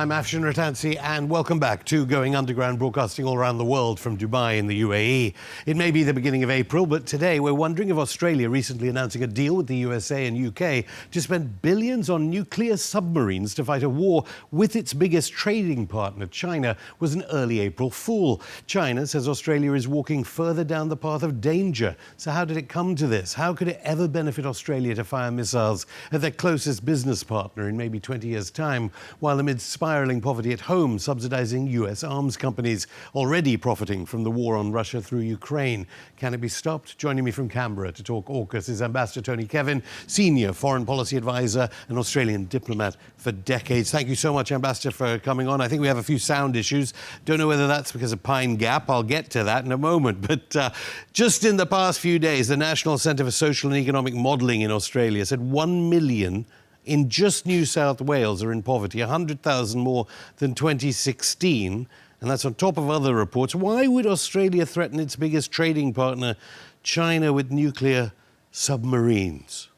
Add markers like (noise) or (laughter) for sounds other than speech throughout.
I'm Afshin Rattansi, and welcome back to Going Underground, broadcasting all around the world from Dubai in the UAE. It may be the beginning of April, but today we're wondering if Australia recently announcing a deal with the USA and UK to spend billions on nuclear submarines to fight a war with its biggest trading partner, China, was an early April fool. China says Australia is walking further down the path of danger. So, how did it come to this? How could it ever benefit Australia to fire missiles at their closest business partner in maybe 20 years' time, while amid spiraling poverty at home, subsidizing US arms companies already profiting from the war on Russia through Ukraine. Can it be stopped? Joining me from Canberra to talk AUKUS is Ambassador Tony Kevin, Senior Foreign Policy Advisor and Australian diplomat for decades. Thank you so much, Ambassador, for coming on. I think we have a few sound issues. Don't know whether that's because of Pine Gap. I'll get to that in a moment. (laughs) But uh, just in the past few days, the National Centre for Social and Economic Modelling in Australia said 1 million in just New South Wales are in poverty, 100,000 more than 2016. And that's on top of other reports. Why would Australia threaten its biggest trading partner, China, with nuclear submarines?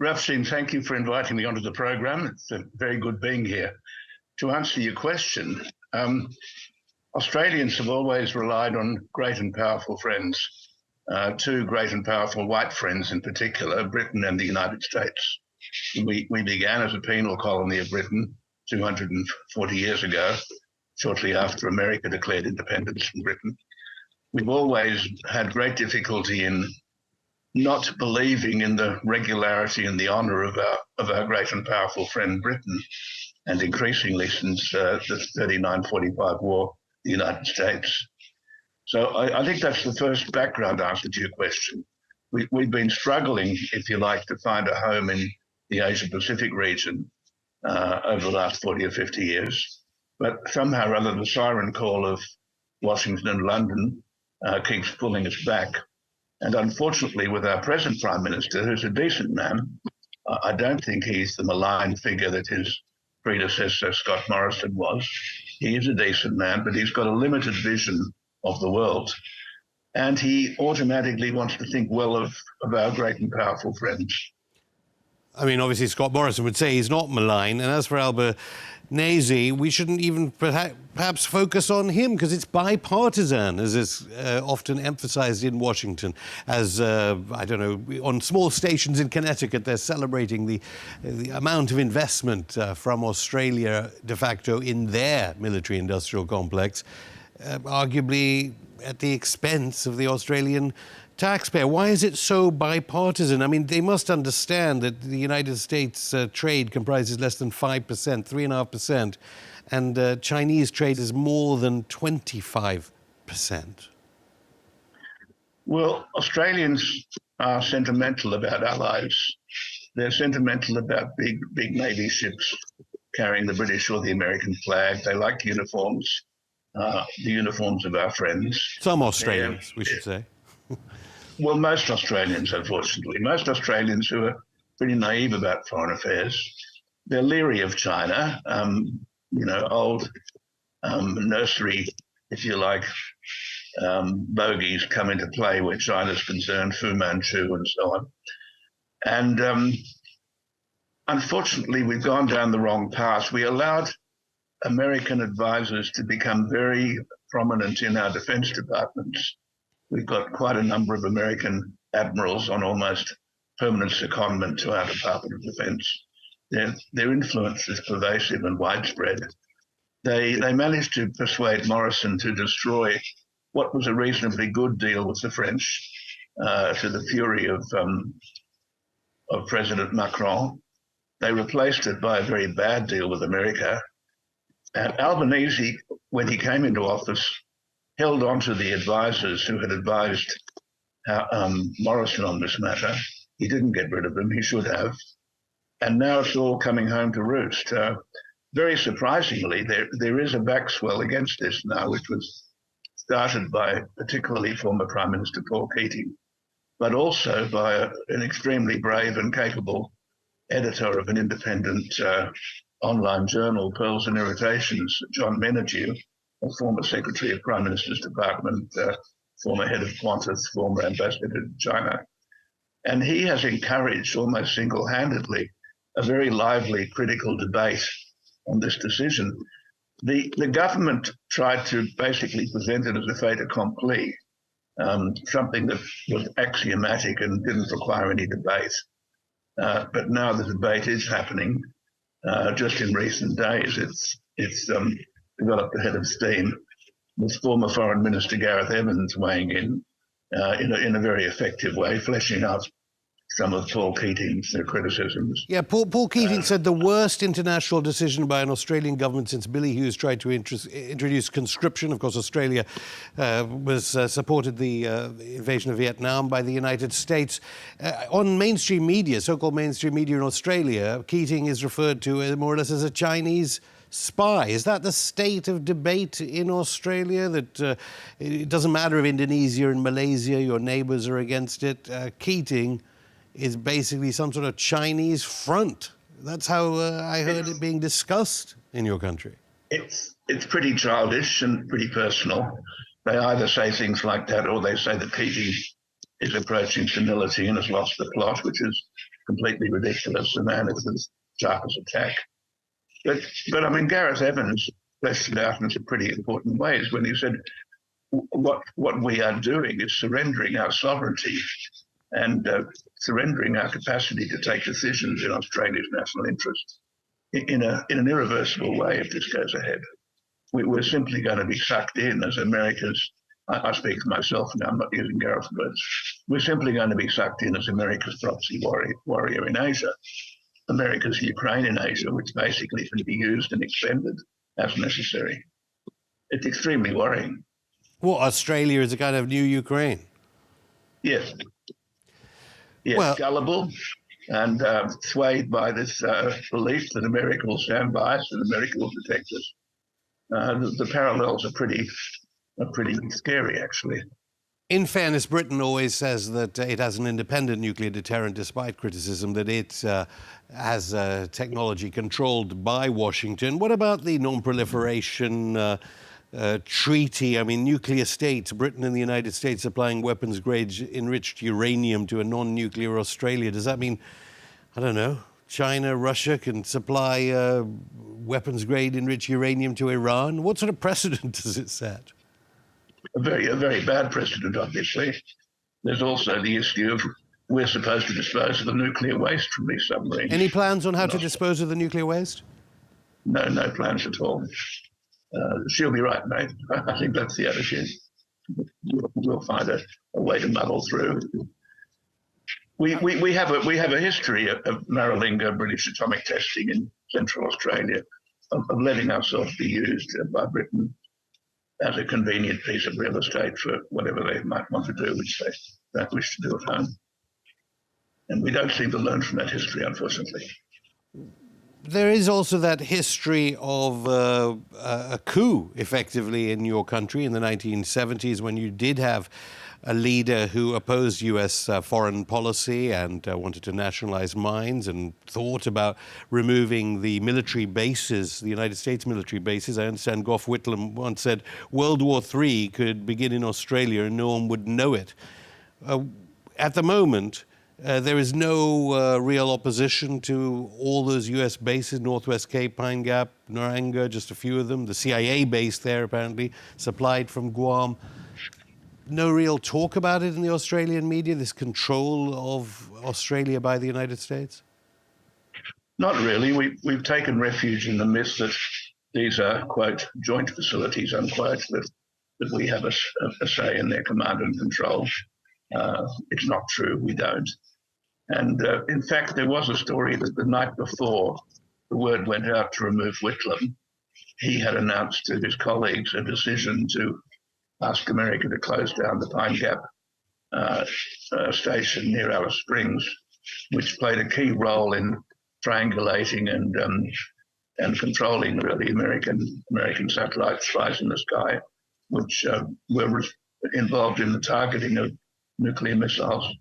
Rafshin, thank you for inviting me onto the program. It's very good being here. To answer your question, um, Australians have always relied on great and powerful friends, uh, two great and powerful white friends in particular, Britain and the United States. We, we began as a penal colony of Britain 240 years ago, shortly after America declared independence from Britain. We've always had great difficulty in not believing in the regularity and the honour of our of our great and powerful friend Britain, and increasingly since uh, the 39-45 war, the United States. So I, I, think that's the first background answer to your question. We, we've been struggling, if you like, to find a home in the Asia Pacific region uh, over the last 40 or 50 years. But somehow or other, the siren call of Washington and London uh, keeps pulling us back. And unfortunately, with our present Prime Minister, who's a decent man, I don't think he's the malign figure that his predecessor, Scott Morrison, was. He is a decent man, but he's got a limited vision of the world. And he automatically wants to think well of, of our great and powerful friends. I mean, obviously, Scott Morrison would say he's not malign. And as for Albanese, we shouldn't even perhaps focus on him because it's bipartisan, as is uh, often emphasized in Washington. As, uh, I don't know, on small stations in Connecticut, they're celebrating the, the amount of investment uh, from Australia de facto in their military industrial complex, uh, arguably at the expense of the Australian taxpayer. Why is it so bipartisan? I mean, they must understand that the United States uh, trade comprises less than 5%, 3.5%, and uh, Chinese trade is more than 25%. Well, Australians are sentimental about allies. They're sentimental about big, big Navy ships carrying the British or the American flag. They like uniforms, uh, the uniforms of our friends. Some Australians, we should say. (laughs) well, most Australians, unfortunately, most Australians who are pretty naive about foreign affairs, they're leery of China. Um, you know, old um, nursery, if you like, um, bogies come into play where China's concerned, Fu Manchu and so on. And um, unfortunately, we've gone down the wrong path. We allowed American advisors to become very prominent in our defense departments We've got quite a number of American admirals on almost permanent secondment to our Department of Defense. Their, their influence is pervasive and widespread. They, they managed to persuade Morrison to destroy what was a reasonably good deal with the French uh, to the fury of, um, of President Macron. They replaced it by a very bad deal with America. And Albanese, when he came into office, held on to the advisors who had advised uh, um, Morrison on this matter. He didn't get rid of them, he should have. And now it's all coming home to roost. Uh, very surprisingly, there, there is a backswell against this now, which was started by particularly former Prime Minister Paul Keating, but also by a, an extremely brave and capable editor of an independent uh, online journal, Pearls and Irritations, John Menadue, a former Secretary of Prime Minister's Department, uh, former head of Qantas, former ambassador to China. And he has encouraged almost single handedly a very lively critical debate on this decision. The, the government tried to basically present it as a fait accompli, um, something that was axiomatic and didn't require any debate. Uh, but now the debate is happening. Uh, just in recent days, it's it's um, developed the head of steam with former Foreign Minister Gareth Evans weighing in uh, in, a, in a very effective way, fleshing out some of Paul Keating's criticisms. Yeah, Paul, Paul Keating uh, said the worst international decision by an Australian government since Billy Hughes tried to introduce conscription. Of course, Australia uh, was uh, supported the uh, invasion of Vietnam by the United States. Uh, on mainstream media, so-called mainstream media in Australia, Keating is referred to more or less as a Chinese spy. Is that the state of debate in Australia? That uh, it doesn't matter if Indonesia and Malaysia, your neighbours, are against it. Uh, Keating is basically some sort of Chinese front. That's how uh, I heard it being discussed in your country. It's it's pretty childish and pretty personal. They either say things like that, or they say that Keating is approaching senility and has lost the plot, which is completely ridiculous. The man is as sharp as a tack. But, but I mean, Gareth Evans fleshed it out in some pretty important ways when he said, what, what we are doing is surrendering our sovereignty and uh, surrendering our capacity to take decisions in Australia's national interest in, a, in an irreversible way if this goes ahead. We, are simply going to be sucked in as America's, I, I speak for myself now, I'm not using Gareth's words, we're simply going to be sucked in as America's proxy warrior, warrior in Asia. America's Ukraine in Asia, which basically can be used and expended as necessary. It's extremely worrying. Well, Australia is a kind of new Ukraine. Yes. Yes, well, gullible and uh, swayed by this uh, belief that America will stand by us and America will protect us. Uh, the, the parallels are pretty, are pretty scary, actually. In fairness, Britain always says that it has an independent nuclear deterrent, despite criticism that it uh, has uh, technology controlled by Washington. What about the non proliferation uh, uh, treaty? I mean, nuclear states, Britain and the United States applying weapons grade enriched uranium to a non nuclear Australia. Does that mean, I don't know, China, Russia can supply uh, weapons grade enriched uranium to Iran? What sort of (laughs) precedent does it set? A very a very bad precedent, obviously. There's also the issue of we're supposed to dispose of the nuclear waste from these submarines. Any plans on how to dispose of the nuclear waste? No, no plans at all. Uh, she'll be right, mate. (laughs) I think that's the attitude. We'll, we'll find a, a, way to muddle through. We, we, we, have a, we have a history of, of Maralinga British atomic testing in Central Australia, of, of letting ourselves be used by Britain as a convenient piece of real estate for whatever they might want to do, which they don't wish to do at home. And we don't seem to learn from that history, unfortunately. There is also that history of uh, a coup, effectively, in your country in the 1970s when you did have a leader who opposed U.S. Uh, foreign policy and uh, wanted to nationalize mines and thought about removing the military bases, the United States military bases. I understand Gough Whitlam once said World War III could begin in Australia and no one would know it. Uh, at the moment, uh, there is no uh, real opposition to all those US bases, Northwest Cape, Pine Gap, Nurrungar, just a few of them. The CIA base there, apparently, supplied from Guam no real talk about it in the Australian media, this control of Australia by the United States? Not really. We, we've taken refuge in the myth that these are, quote, joint facilities, unquote, that, that we have a, a say in their command and control. Uh, it's not true. We don't. And uh, in fact, there was a story that the night before the word went out to remove Whitlam, he had announced to his colleagues a decision to ask America to close down the Pine Gap uh, uh, station near Alice Springs, which played a key role in triangulating and um, and controlling really American American satellite spies in the sky, which uh, were involved in the targeting of nuclear missiles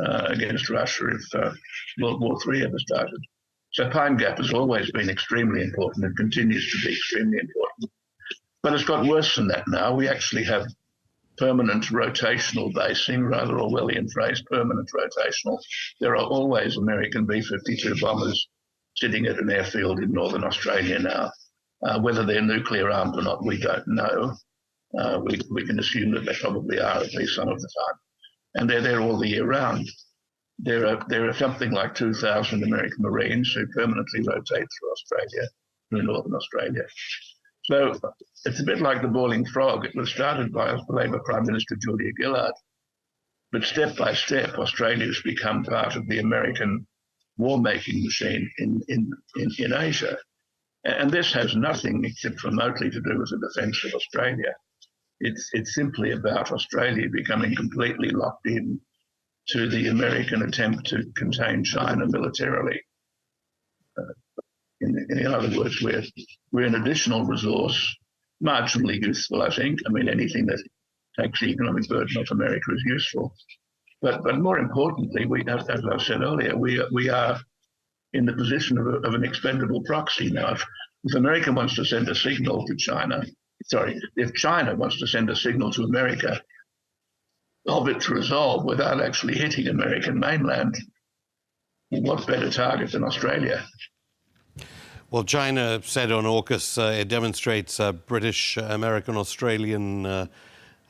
uh, against Russia if uh, World War III ever started. So Pine Gap has always been extremely important and continues to be extremely important. But it's got worse than that now. We actually have permanent rotational basing, rather Orwellian phrase, permanent rotational. There are always American B 52 bombers sitting at an airfield in northern Australia now. Uh, whether they're nuclear armed or not, we don't know. Uh, we, we can assume that they probably are at least some of the time. And they're there all the year round. There are, there are something like 2,000 American Marines who permanently rotate through Australia, through northern Australia. So it's a bit like the boiling frog. It was started by Labour Prime Minister Julia Gillard. But step by step, Australia has become part of the American war making machine in, in, in, in Asia. And this has nothing except remotely to do with the defence of Australia. It's, it's simply about Australia becoming completely locked in to the American attempt to contain China militarily. Uh, in, in other words, we're, we're an additional resource, marginally useful, I think. I mean, anything that takes the economic burden off America is useful. But, but more importantly, we, as, as I said earlier, we, we are in the position of, a, of an expendable proxy. Now, if, if America wants to send a signal to China, sorry, if China wants to send a signal to America of its resolve without actually hitting American mainland, what better target than Australia? Well, China said on AUKUS uh, it demonstrates uh, British, American, Australian uh,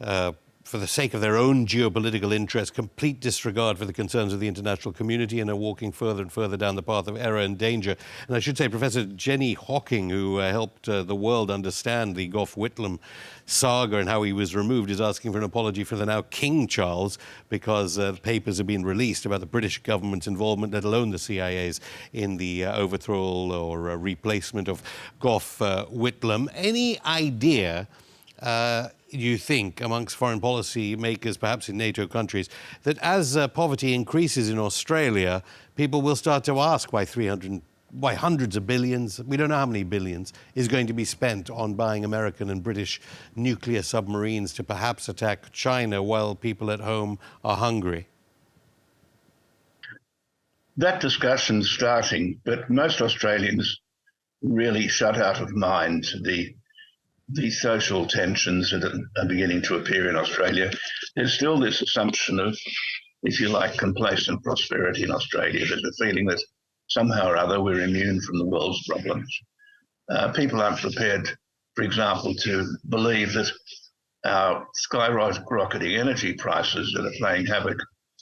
uh, for the sake of their own geopolitical interests, complete disregard for the concerns of the international community and are walking further and further down the path of error and danger. And I should say, Professor Jenny Hocking, who uh, helped uh, the world understand the Gough Whitlam saga and how he was removed, is asking for an apology for the now King Charles because uh, papers have been released about the British government's involvement, let alone the CIA's, in the uh, overthrow or uh, replacement of Gough uh, Whitlam. Any idea? uh, you think amongst foreign policy makers, perhaps in NATO countries, that as uh, poverty increases in Australia, people will start to ask why 300, why hundreds of billions, we don't know how many billions, is going to be spent on buying American and British nuclear submarines to perhaps attack China while people at home are hungry? That discussion's starting, but most Australians really shut out of mind the the social tensions that are beginning to appear in Australia, there's still this assumption of, if you like, complacent prosperity in Australia. There's a feeling that somehow or other we're immune from the world's problems. Uh, people aren't prepared, for example, to believe that our skyrocketing energy prices that are playing havoc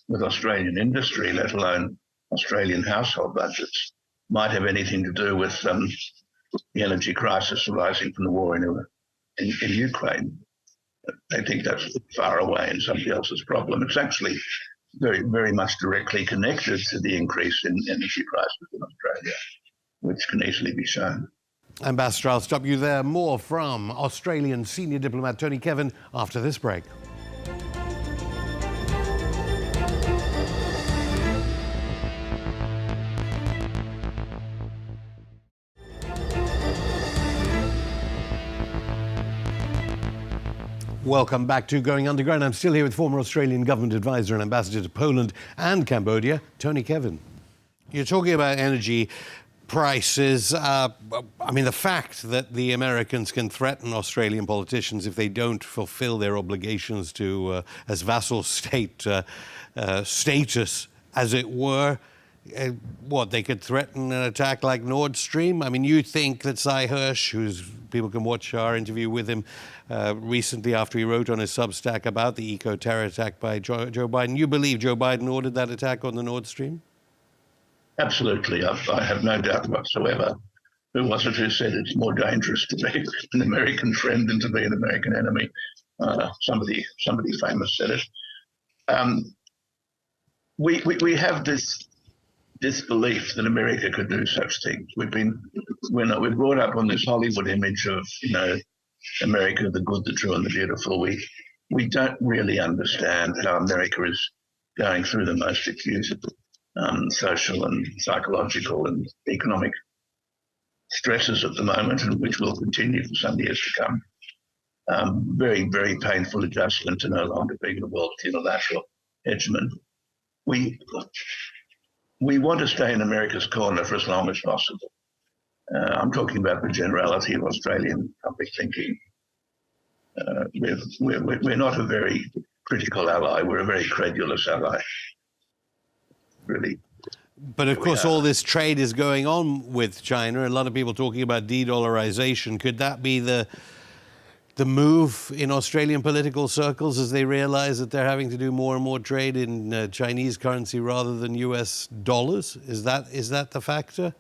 with Australian industry, let alone Australian household budgets, might have anything to do with um, the energy crisis arising from the war in in, in Ukraine. They think that's far away and somebody else's problem. It's actually very, very much directly connected to the increase in energy prices in Australia, which can easily be shown. Ambassador, I'll stop you there. More from Australian senior diplomat Tony Kevin after this break. Welcome back to Going Underground. I'm still here with former Australian government advisor and ambassador to Poland and Cambodia, Tony Kevin. You're talking about energy prices. Uh, I mean, the fact that the Americans can threaten Australian politicians if they don't fulfill their obligations to, uh, as vassal (laughs) state uh, uh status, as it were, uh, what they could threaten an attack like Nord Stream. I mean, you think that Sy Hersh, who's people can watch our interview with him uh, recently after he wrote on his Substack about the eco terror attack by Joe, Joe, Biden. You believe Joe Biden ordered that attack on the Nord Stream? Absolutely, I, I have no doubt whatsoever. Who was it who said it's more dangerous to be (laughs) an American friend than to be an American enemy? Uh, somebody, somebody famous said it. Um, we, we, we have this disbelief that America could do such things. We've been we're, not, we're brought up on this Hollywood image of you know America, the good, the true, and the beautiful. We we don't really understand how America is going through the most acute um, social and psychological and economic stresses at the moment, and which will continue for some years to come. Um, very, very painful adjustment to no longer being the world's unilateral hegemon. We we want to stay in America's corner for as long as possible. Uh, I'm talking about the generality of Australian public thinking. Uh, we're, we're, we're not a very critical ally, we're a very credulous ally, really. But of course, all this trade is going on with China. A lot of people talking about de-dollarization. Could that be the the move in Australian political circles as they realize that they're having to do more and more trade in uh, Chinese currency rather than U.S. dollars? Is that is that the factor?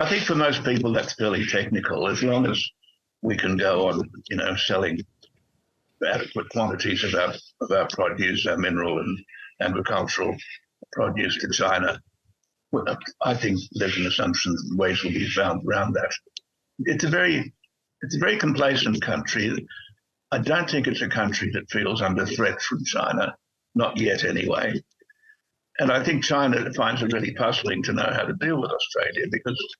I think for most people that's fairly technical. As long as we can go on, you know, selling adequate quantities of our of our produce, our mineral and agricultural produce to China, I think there's an assumption that ways will be found around that. It's a very it's a very complacent country. I don't think it's a country that feels under threat from China, not yet anyway. And I think China finds it really puzzling to know how to deal with Australia because,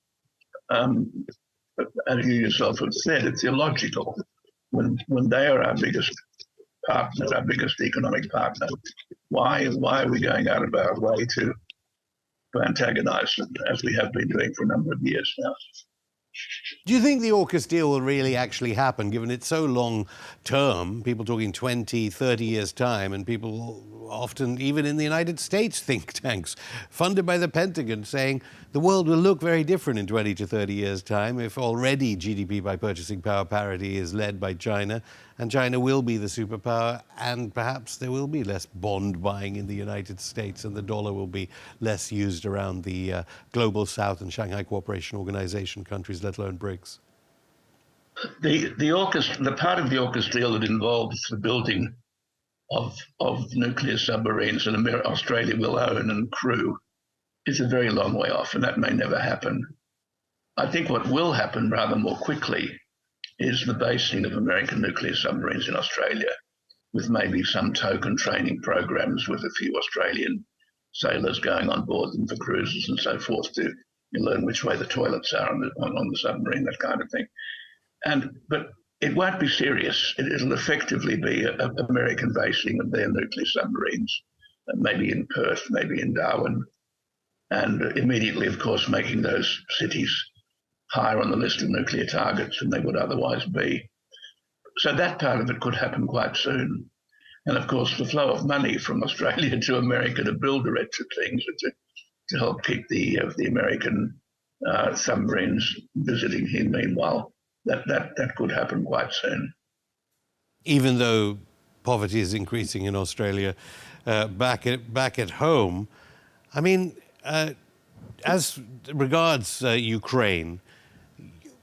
um, as you yourself have said, it's illogical. When, when they are our biggest partner, our biggest economic partner, why, why are we going out of our way to, to antagonize them as we have been doing for a number of years now? Do you think the AUKUS deal will really actually happen, given it's so long term? People talking 20, 30 years' time, and people often, even in the United States, (laughs) think tanks funded by the Pentagon saying the world will look very different in 20 to 30 years' time if already GDP by purchasing power parity is led by China, and China will be the superpower, and perhaps there will be less bond buying in the United States, and the dollar will be less used around the uh, global South and Shanghai Cooperation Organization countries, let alone BRICS. The the AUKUS, the part of the deal that involves the building of of nuclear submarines that Australia will own and crew is a very long way off, and that may never happen. I think what will happen rather more quickly is the basing of American nuclear submarines in Australia, with maybe some token training programs with a few Australian sailors going on board them for cruises and so forth to learn which way the toilets are on the, on, the submarine, that kind of thing. And but it won't be serious. It, will effectively be an American basing of their nuclear submarines, maybe in Perth, maybe in Darwin, and immediately, of course, making those cities higher on the list of nuclear targets than they would otherwise be. So that part of it could happen quite soon. And of course, the flow of money from (laughs) Australia to America to build the retrofit things to, to help keep the uh, the American uh, submarines visiting here. Meanwhile, that, that that could happen quite soon. Even though poverty is increasing in Australia, uh, back at back at home, I mean, uh, as regards uh, Ukraine,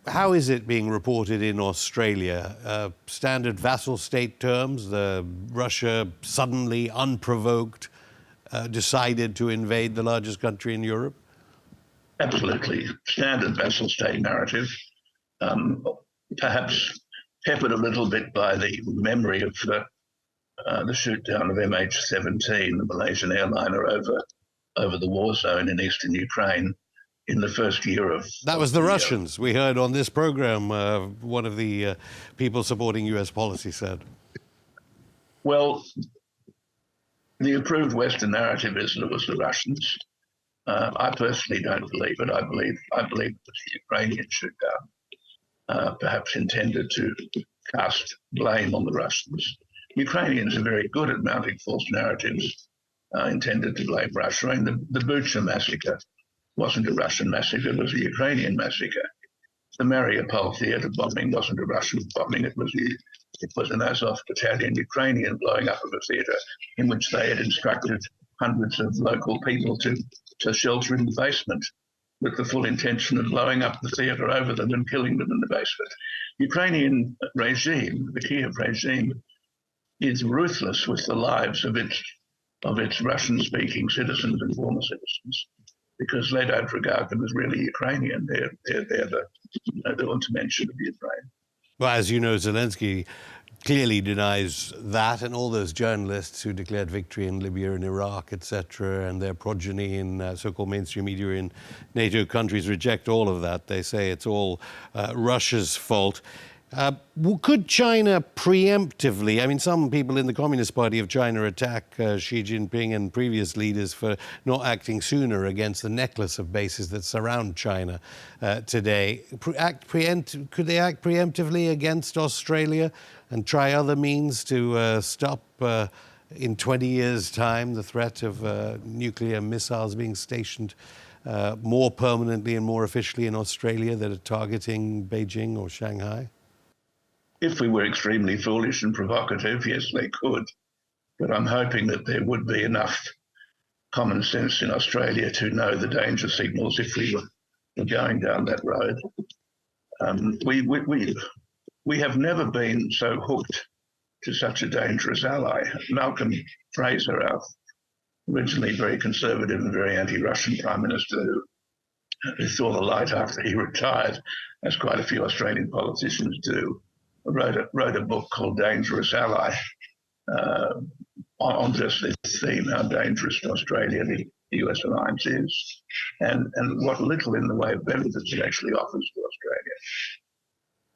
how is it being reported in Australia? Uh, standard vassal state terms, the Russia suddenly, unprovoked, uh, decided to invade the largest country in Europe? Absolutely. Standard vassal state narrative. Um, perhaps peppered a little bit by the memory of the, uh, the shoot down of MH17, the Malaysian airliner over over the war zone in eastern Ukraine in the first year of. That was the, Russians. We heard on this program, uh, one of the uh, people supporting US policy said. Well, the approved Western narrative is that it was the Russians. Uh, I personally don't believe it. I believe I believe was the Ukrainians shoot down, uh, perhaps intended to cast blame on the Russians. Ukrainians are very good at mounting false narratives uh, intended to blame Russia. I mean, the, the Bucha massacre wasn't a Russian massacre, it was a Ukrainian massacre. The Mariupol theater bombing wasn't a Russian bombing, it was, the, it was an Azov battalion Ukrainian blowing up of a theater in which they had instructed hundreds of local people to, to shelter in the basement with the full intention of blowing up the theater over them and killing them in the basement. Ukrainian regime, the Kiev regime, is ruthless with the lives of its of its Russian-speaking citizens and former citizens because they don't regard them as really Ukrainian. They're, they're, they're the, you know, the Untermenschen of Ukraine. Well, as you know, Zelensky clearly denies that, and all those journalists who declared victory in Libya and Iraq, etc., and their progeny in uh, so-called mainstream media in NATO countries reject all of that. They say it's all uh, Russia's fault. Uh, could China preemptively? I mean, some people in the Communist Party of China attack uh, Xi Jinping and previous leaders for not acting sooner against the necklace of bases that surround China uh, today. Pre- act preempt- could they act preemptively against Australia and try other means to uh, stop uh, in 20 years' time, the threat of uh, nuclear missiles being stationed more permanently and more officially in Australia that are targeting Beijing or Shanghai? If we were extremely foolish and provocative, yes, they could. But I'm hoping that there would be enough common sense in Australia to know the danger signals if we were going down that road. Um, we, we, we, we have never been so hooked to such a dangerous ally. Malcolm Fraser, our originally very conservative and very anti-Russian prime minister, who, who saw the light after he retired, as quite a few Australian politicians do, wrote a, wrote a book called Dangerous Ally uh, on just this theme, how dangerous Australia the US alliance is, and, and what little in the way of benefits it actually offers to Australia.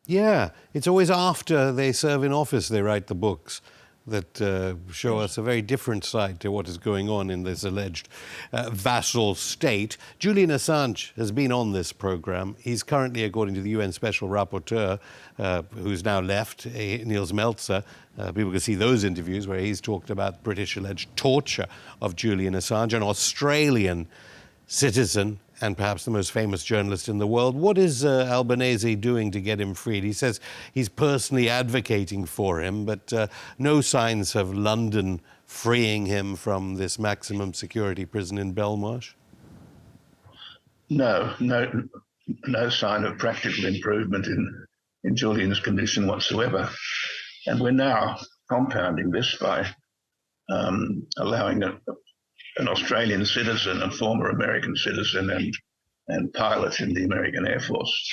Yeah, it's always after they serve in office they write the books that uh, show us a very different side to what is going on in this alleged uh, vassal state. Julian Assange has been on this program. He's currently, according to the UN Special Rapporteur, uh, who's now left, Nils Melzer. Uh, people can see those interviews where he's talked about British alleged torture of Julian Assange, an Australian citizen and perhaps the most famous journalist in the world. What is uh, Albanese doing to get him freed? He says he's personally advocating for him, but uh, no signs of London freeing him from this maximum security prison in Belmarsh. No, no, no sign of practical improvement in in Julian's condition whatsoever, and we're now compounding this by um, allowing a, an Australian citizen, a former American citizen, and and pilot in the American Air Force,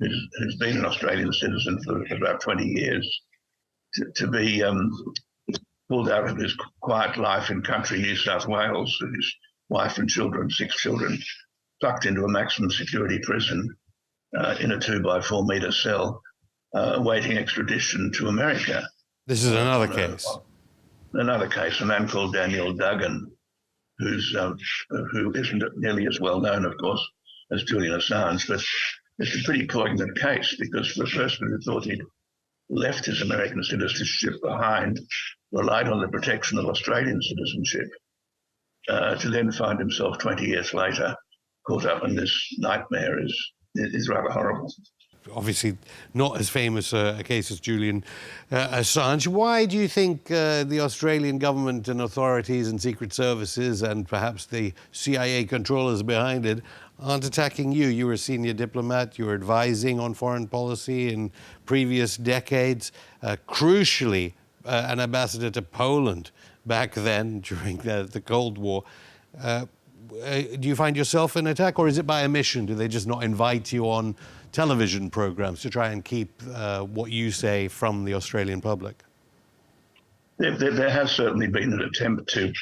who's, who's been an Australian citizen for about 20 years, to, to be um, pulled out of his quiet life in country New South Wales with his wife and children, six children, tucked into a maximum security prison uh, in a two by four meter cell, uh, awaiting extradition to America. This is another case. Another case, a man called Daniel Duggan, who's uh, who isn't nearly as well known, of course, as Julian Assange, but it's a pretty poignant case because the person who thought he'd left his American citizenship behind relied on the protection of Australian citizenship uh, to then find himself 20 years later caught up in this nightmare is is rather horrible obviously not as famous a, a case as Julian uh, Assange. Why do you think uh, the Australian government and authorities and secret services and perhaps the CIA controllers behind it aren't attacking you? You were a senior diplomat, you were advising on foreign policy in previous decades, uh, crucially, uh, an ambassador to Poland back then (laughs) during the, the Cold War. Uh, uh, do you find yourself an attack, or is it by omission? Do they just not invite you on television programs to try and keep uh, what you say from the Australian public? There, there, there, has certainly been an attempt to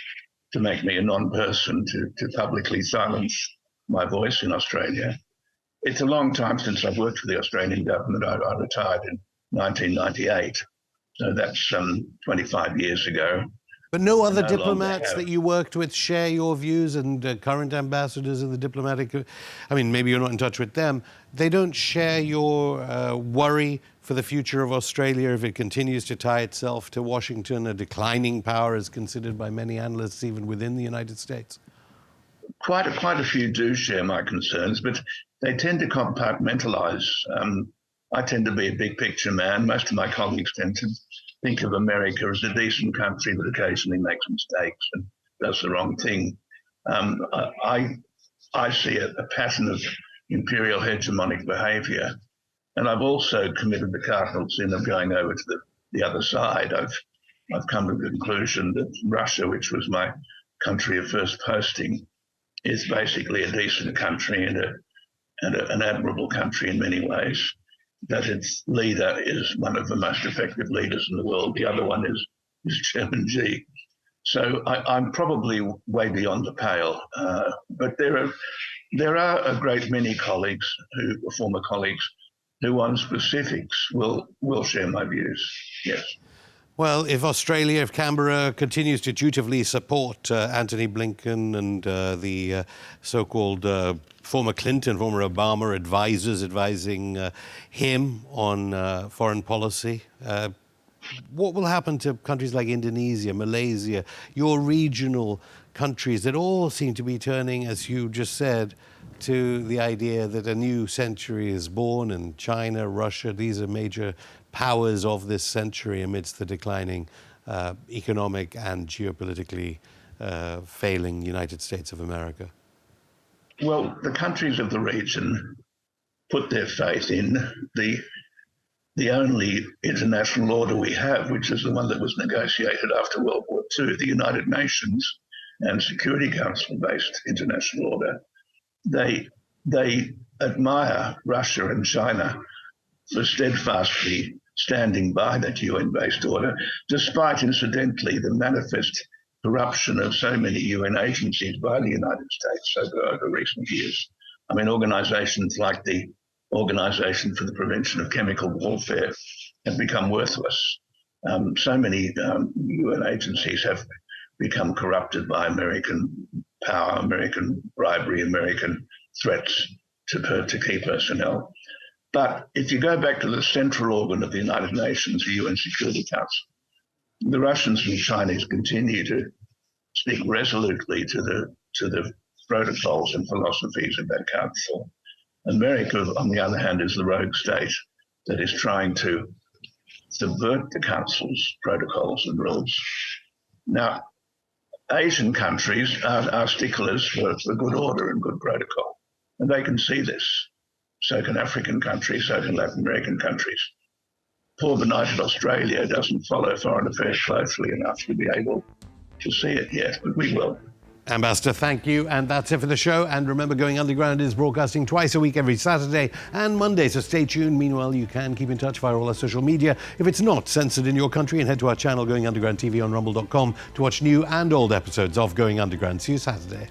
to make me a non-person, to, to publicly silence my voice in Australia. It's a long time since I've worked for the Australian government. I, I retired in 1998, so that's um, 25 years ago. But no other no diplomats that you worked with share your views, and uh, current ambassadors of the diplomatic. I mean, maybe you're not in touch with them. They don't share your uh, worry for the future of Australia if it continues to tie itself to Washington, a declining power as considered by many analysts, even within the United States. Quite a, quite a few do share my concerns, but they tend to compartmentalize. Um, I tend to be a big picture man. Most of my colleagues tend to think of America as a decent country that occasionally makes mistakes and does the wrong thing. Um, I, I see a, a, pattern of imperial hegemonic behavior. And I've also committed the cardinal sin of going over to the, the other side. I've, I've come to the conclusion that Russia, which was my country of first posting, is basically a decent country and, a, and a, an admirable country in many ways that its leader is one of the most effective leaders in the world. The other one is, is Chairman Xi. So I, am probably way beyond the pale. Uh, but there are there are a great many colleagues who former colleagues who on specifics will will share my views. Yes. Well, if Australia, if Canberra continues to dutifully support uh, Antony Blinken and uh, the uh, so called uh, former Clinton, former Obama advisors advising uh, him on uh, foreign policy, what will happen to countries like Indonesia, Malaysia, your regional countries that all seem to be turning, as you just said, to the idea that a new century is born and China, Russia, these are major powers of this century amidst the declining uh, economic and geopolitically uh, failing United States of America? Well, the countries of the region put their faith in the the only international order we have, which is the one that was negotiated after World War II, the United Nations and Security Council based international order. They they admire Russia and China for steadfastly standing by that UN based order, despite, incidentally, the manifest corruption of so many UN agencies by the United States over, over recent years. I mean, organizations like the Organization for the Prevention of Chemical Warfare have become worthless. Um, so many um, UN agencies have become corrupted by American power, American bribery, American threats to, to key personnel. But if you go back to the central organ of the United Nations, the UN Security Council, the Russians and Chinese continue to stick resolutely to the to the protocols and philosophies of that council. America, on the other hand, is the rogue state that is trying to subvert the council's protocols and rules. Now, Asian countries are, are sticklers for, for good order and good protocol, and they can see this. So can African countries, so can Latin American countries. Poor benighted Australia doesn't follow foreign affairs closely enough to be able to see it yet, but we will. Ambassador, thank you. And that's it for the show. And remember, Going Underground is broadcasting twice a week, every Saturday and Monday. So stay tuned. Meanwhile, you can keep in touch via all our social media. If it's not censored in your country, and head to our channel, Going Underground TV on rumble.com, to watch new and old episodes of Going Underground. See you Saturday.